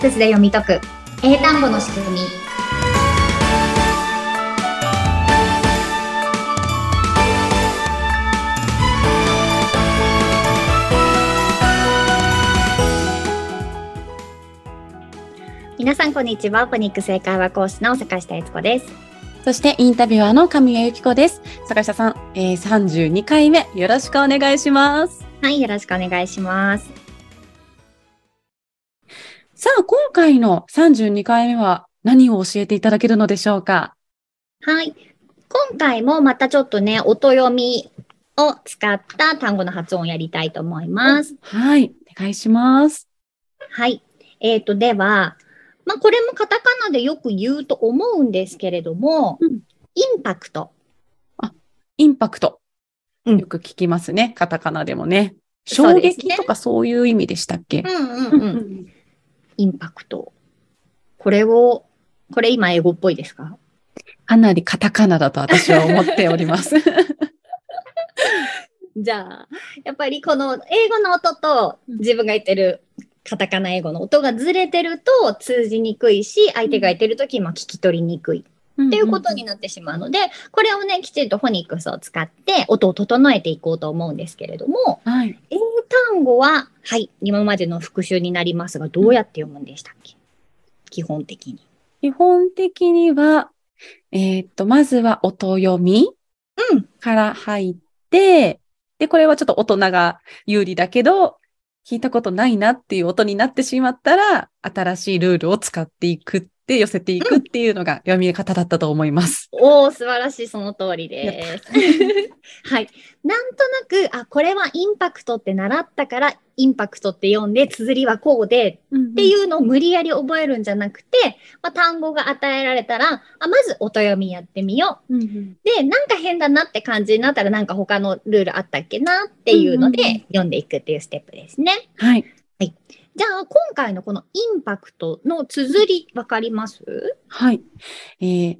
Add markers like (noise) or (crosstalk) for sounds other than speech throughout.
ックスで読み解く。英単語の仕組み。皆さんこんにちは。フォニックス英会話講師の坂下悦子です。そしてインタビュアーの神谷由紀子です。坂下さん、えー、32回目。よろしくお願いします。はいよろしくお願いしますさあ、今回の32回目は何を教えていただけるのでしょうか？はい今回もまたちょっとね音読みを使った単語の発音をやりたいと思いますはい、お願いします。はい。えっ、と、では、まあ、これもカタカナでよく言うと思うんですけれども、うんインパクト。インパクト。うんよく聞きますね。カタカナでもね。衝撃とかそういう意味でしたっけ、うんうんううんん。インパクト。これを、これ今英語っぽいですか？かなりカタカナだと私は思っております。(laughs) じゃあ、やっぱりこの英語の音とうん自分が言ってるカタカナ英語の音がずれてると通じにくいし、相手が言ってる時も聞き取りにくい。っていうことになってしまうので、これをね、きちんとフォニックスを使って音を整えていこうと思うんですけれども、はい。英単語は、はい、今までの復習になりますが、どうやって読むんでしたっけ、基本的に。基本的には、えーっと、まずは音読みうんから入って、で、これはちょっと大人が有利だけど、聞いたことないなっていう音になってしまったら、新しいルールを使っていくって、寄せていくっていうのが読み方だったと思います。おー、素晴らしい、その通りです。(laughs) はい。なんとなく、あ、これはインパクトって習ったから、インパクトって読んで、綴りはこうでってういうのを無理やり覚えるんじゃなくて、まあ、単語が与えられたら、あまず音読みやってみよう。ん。うんうんで、なんか変だなって感じになったら、なんか他のルールあったっけなっていうのうんうんうんで、読んでいくっていうステップですね。はい。じゃあ、今回のこのインパクトの綴り、わかります？はい。えー、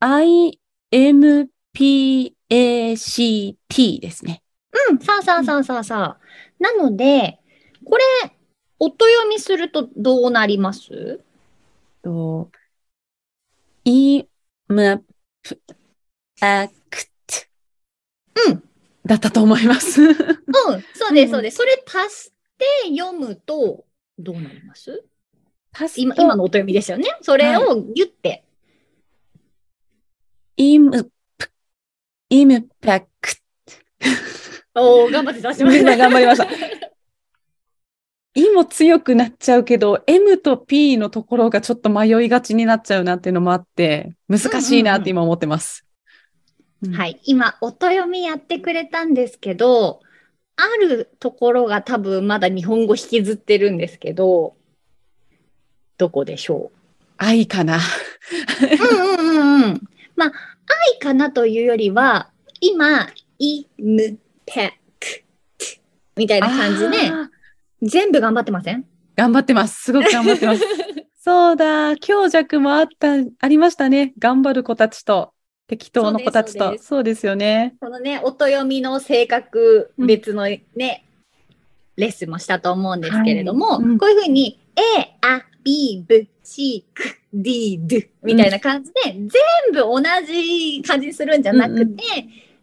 I, M, P, A, C, T ですね。うん、さあさあさあさあさあ。なので、これ、音読みするとどうなります？と、I, M, P, A, T うん。だったと思います。うん、そうです、うんそうです。それ足して読むと、どうなります？今、と今の音読みですよね。それをギュッて。イム、プ、イムパク。(laughs) おー、頑張って出しました。頑張りました。イも強くなっちゃうけど、M と P のところがちょっと迷いがちになっちゃうなっていうのもあって、難しいなって今思ってます。うんはい。今、音読みやってくれたんですけど、あるところが多分まだ日本語引きずってるんですけど、どこでしょ愛かな。ううんうんうんうん。まあ、愛かなというよりは、今、い、む、ぺ、く、つみたいな感じで、全部頑張ってません？頑張ってます。すごく頑張ってます。(laughs) そうだ、強弱もあった、ありましたね。頑張る子たちと、適当の子たちと。そうですそうです。よね。このね、音読みの性格別のね、レッスンもしたと思うんですけれども、はい。うん。こういうふうに、A、A、B、B、C、K、D、D みたいな感じで、全部同じ感じにするんじゃなくて、うんうん。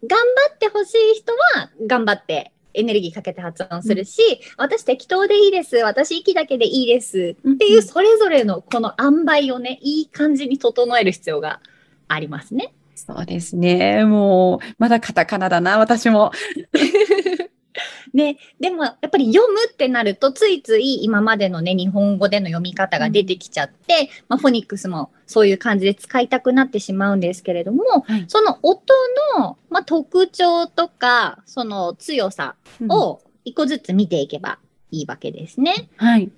頑張ってほしい人は頑張ってエネルギーかけて発音するし、私適当でいいです、私息だけでいいですっていうそれぞれのこの塩梅をね、いい感じに整える必要がありますね。そうですね。もう、まだカタカナだな、私も。(laughs) ね、でもやっぱり読むってなるとついつい今までのね日本語での読み方が出てきちゃって、まあ、フォニックスもそういう感じで使いたくなってしまうんですけれども、はいその音の、まあ、特徴とかその強さを一個ずつ見ていけばいいわけですね。はい。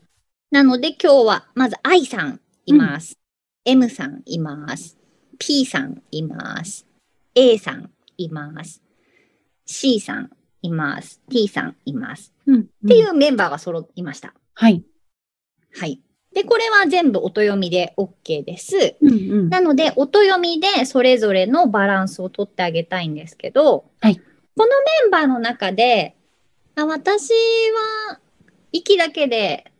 なので今日はまず I さんいます、M さんいます。P さんいます。A さんいます。C さんいます。T さんいます。うん。っていうメンバーが揃いました。はい。はい。で、これは全部音読みで OK です。うんうん。なので、音読みでそれぞれのバランスを取ってあげたいんですけど、はいこのメンバーの中で、あ私は息だけで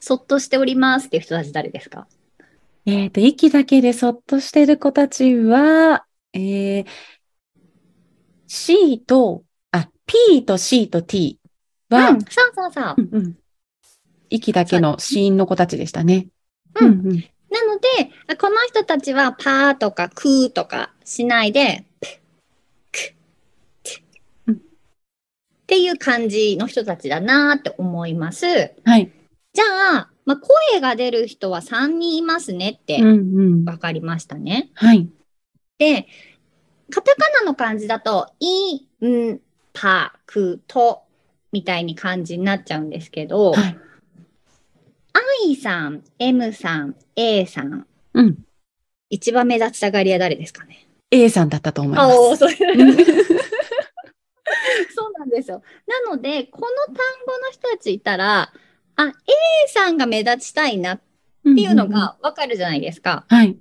そっとしておりますっていう人たち誰ですか？えっ、と、息だけでそっとしてる子たちは、えー、C と、あ、P と C と T は、うん、そうそうそう。うんうん息だけの子音の子たちでしたね。うんうん。なので、この人たちはパーとかクーとかしないで、っていう感じの人たちだなって思います。はい。じゃあ、まあ、声が出る人は3人いますねってうんうん。分かりましたね。はい。で、カタカナの漢字だと、い、ん、ぱ、く、と、みたいに漢字になっちゃうんですけど、はい。I さん、M さん、A さん、うん。一番目立ちたがり屋誰ですかね？A さんだったと思います。おーそううん (laughs) そうなんですよ。なので、この単語の人たちいたら、あ、A さんが目立ちたいなっていうのがわかるじゃないですか。はい。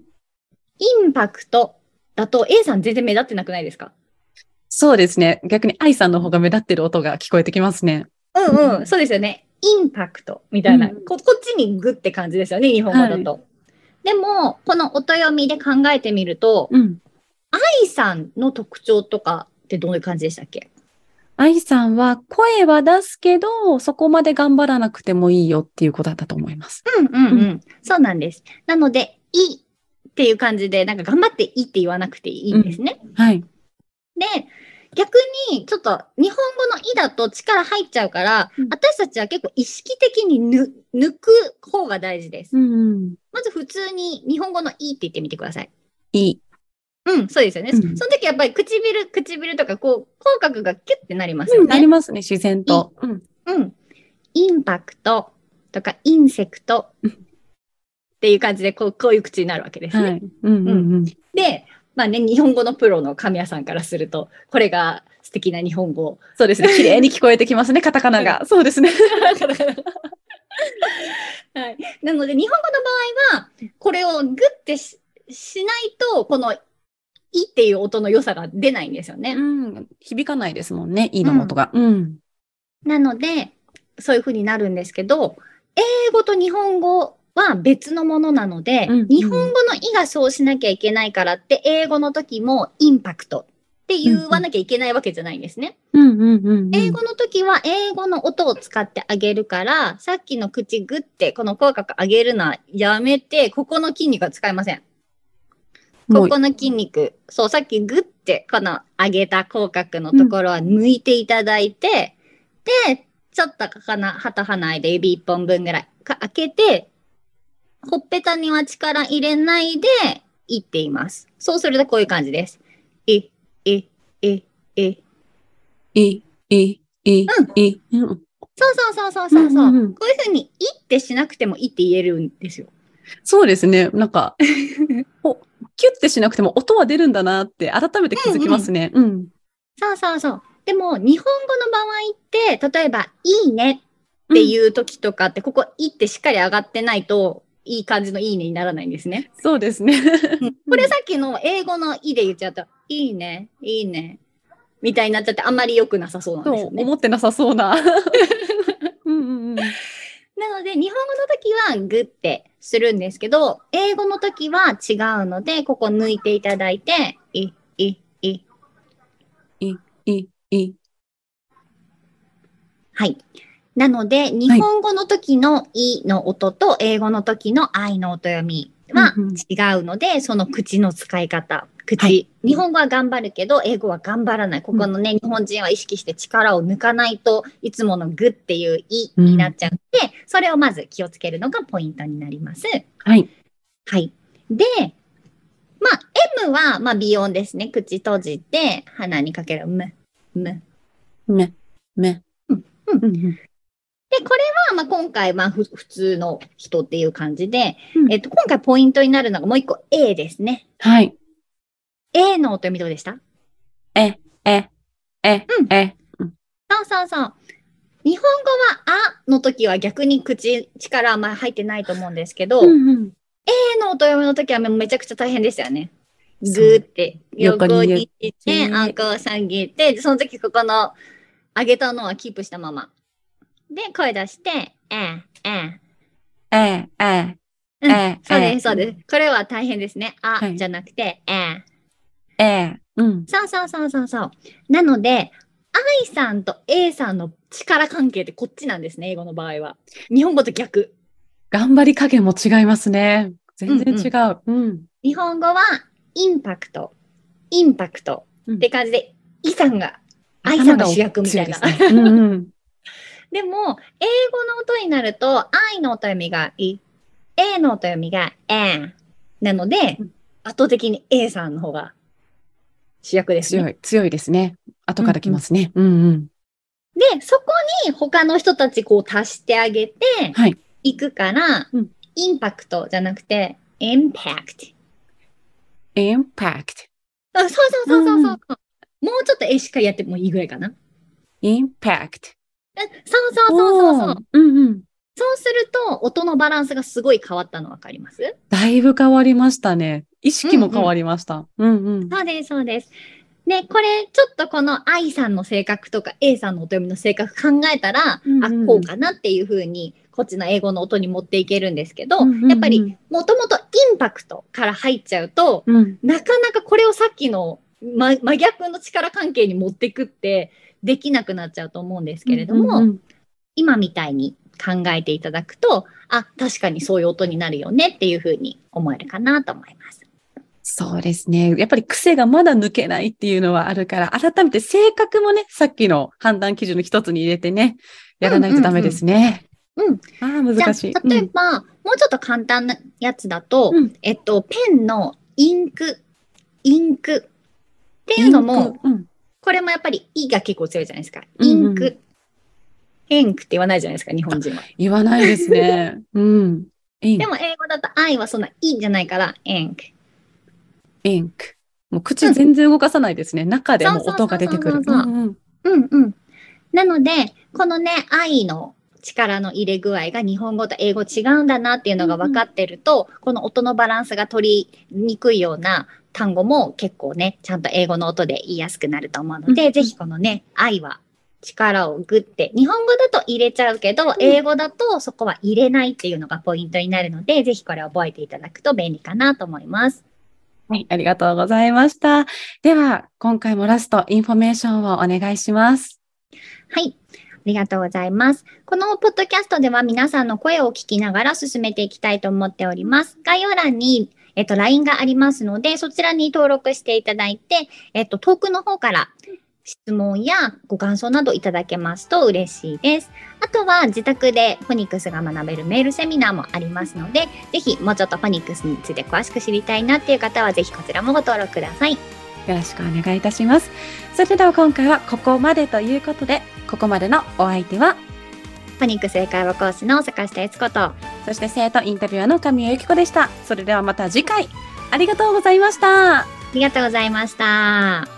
インパクトだと A さん全然目立ってなくないですか？そうですね。逆に愛さんの方が目立ってる音が聞こえてきますね。うんうん、うんそうですよね。インパクトみたいな、うんこ。こっちにグって感じですよね、日本語だと。でも、この音読みで考えてみると、うん。愛さんの特徴とかってどういう感じでしたっけ？愛さんは声は出すけど、そこまで頑張らなくてもいいよっていうことだったと思います。うんうんうん。うそうなんです。なので、いっていう感じで、なんか頑張っていいって言わなくていいんですね。はい。で、逆に、ちょっと日本語のいだと力入っちゃうから、うん私たちは結構意識的にぬ抜く方が大事です。うんうん。まず普通に日本語のいって言ってみてください。いい。うん、そうですよね。うんその時やっぱり唇、唇とかこう、口角がキュッてなりますよなりね。ますね、自然と。うん。うん。インパクトとか insect うんっていう感じでこう、こういう口になるわけですね。はい。うんうんうん。で、まあね、日本語のプロの神谷さんからすると、これが素敵な日本語。そうですね。綺麗に聞こえてきますね、カタカナが。そうですね。はい、なので、日本語の場合は、これをグッてししないと、この、いっていう音の良さが出ないんですよね。うん。響かないですもんね、いいの音が。うん。なので、そういう風になるんですけど、英語と日本語は別のものなので、うんうん日本語の意がそうしなきゃいけないからって、英語の時もインパクトって言わなきゃいけないわけじゃないんですね。うんうんうんうん。英語の時は英語の音を使ってあげるから、さっきの口グってこの口角上げるのはやめて、ここの筋肉は使いません。ここの筋肉、そう、さっきグってこの上げた口角のところは抜いていただいて、で、ちょっとかな、旗離いで指一本分ぐらいか開けて、ほっぺたには力入れないで、いっています。そうするとこういう感じです。え、え、え、え、い、い、い、い、い。うんそうそうそうそうそうそう。うんうんうんこういうふうに、いってしなくてもいいって言えるんですよ。そうですね。なんか、お (laughs) キュッてしなくても音は出るんだなって改めて気づきますね。うん。そうそうそう。でも、日本語の場合って、例えば、いいねっていう時とかって、ここ、いってしっかり上がってないと、いい感じのいいねにならないんですね。そうですね。(laughs) これさっきの英語のいで言っちゃうと、いいね、いいね、みたいになっちゃって、あんまり良くなさそうなんですよね。思ってなさそうな。(laughs) うんうんうん。なので、日本語の時はグってするんですけど、英語の時は違うので、ここ抜いていただいて、い、い、い、い、い。はい。なので、日本語の時のいの音と英語の時の愛の音読みは違うので、その口の使い方。口、はい日本語は頑張るけど、英語は頑張らない。ここのね、日本人は意識して力を抜かないといつものグっていういになっちゃうので、それをまず気をつけるのがポイントになります。はい。はい。で、まあ、M は、まあ、鼻音ですね。口閉じて、鼻にかける、む、む。め、め。うんうんうん。で、これは、まあ、今回、ま普通の人っていう感じで、うんえっと、今回ポイントになるのがもう一個 A ですね。はい。A の音読みどうでした？え、え、え、うんえ。そうそうそう。日本語は、あの時は逆に口、力あんまり入ってないと思うんですけど、うんうん。A の音読みの時はめちゃくちゃ大変でしたよね。ぐーって、横横に行ってて、あんこを下げて、その時ここの上げたのはキープしたまま。で、声出して、え、え、ええ、ええ、うんええそうでええす、そうです。これは大変ですね。あ、はいじゃなくて、えー。ええ、うん。そうそうそうそうそう。なので、愛さんと A さんの力関係ってこっちなんですね、英語の場合は。日本語と逆。頑張り加減も違いますね。全然違う。うん。日本語はインパクト、インパクトって感じで、イさんが愛さんが主役みたいな。ですねうんうん。(laughs) でも、英語の音になると、愛の音読みがい、A の音読みが A なのでうん、圧倒的に A さんの方が主役ですね。強い、強いですね。後から来ますね。うんうん。で、そこに他の人たちこう足してあげて、はい。いくから、うんインパクトじゃなくて、インパクト。impact, あそうそうそうそうそう。もうちょっと絵しっかりやってもいいぐらいかな。impact. えそうそうそうそうそう。うんうん。そうすると、音のバランスがすごい変わったのわかります？だいぶ変わりましたね。意識も変わりました。うんうん。そうです、そうです。で、これ、ちょっとこの I さんの性格とか A さんの音読みの性格考えたら、うんうんあ、こうかなっていう風に、こっちの英語の音に持っていけるんですけど、うんうんうんやっぱり、もともとインパクトから入っちゃうと、うん。なかなかこれをさっきの真真逆の力関係に持ってくってできなくなっちゃうと思うんですけれども、うんうん今みたいに考えていただくと、あ、確かにそういう音になるよねっていう風に思えるかなと思います。そうですね。やっぱり癖がまだ抜けないっていうのはあるから、改めて性格もね、さっきの判断基準の一つに入れてね、やらないとダメですね。うん。ああ、じゃ難しい。あ、例えば、もうちょっと簡単なやつだと、うんえっと、ペンのインク、インクっていうのも、うん、これもやっぱり、いが結構強いじゃないですか。うんうんインク。インクって言わないじゃないですか、日本人は。言わないですね。(laughs) うん。でも英語だと I はそんな E じゃないから、インク。インク。もう口全然動かさないですね。中でも音が出てくる。そうんうんうんうん。なので、このね、愛の力の入れ具合が日本語と英語違うんだなっていうのが分かってると、この音のバランスが取りにくいような単語も結構ね、ちゃんと英語の音で言いやすくなると思うので、うんぜひこのね、愛は力をグって、日本語だと入れちゃうけど、英語だとそこは入れないっていうのがポイントになるので、ぜひこれを覚えていただくと便利かなと思います。はい、ありがとうございました。では、今回もラスト、インフォメーションをお願いします。はい。ありがとうございます。このポッドキャストでは皆さんの声を聞きながら進めていきたいと思っております。概要欄に、えっと、LINE がありますので、そちらに登録していただいて、えっと、遠くの方から質問やご感想などいただけますと嬉しいです。あとは自宅でフォニックスが学べるメールセミナーもありますので、ぜひもうちょっとフォニックスについて詳しく知りたいなっていう方は、ぜひこちらもご登録ください。よろしくお願いいたします。それでは今回はここまでということで、ここまでのお相手は、フォニックス英会話講師の坂下悦子と、そして生徒インタビュアーの神谷由紀子でした。それではまた次回、ありがとうございました。ありがとうございました。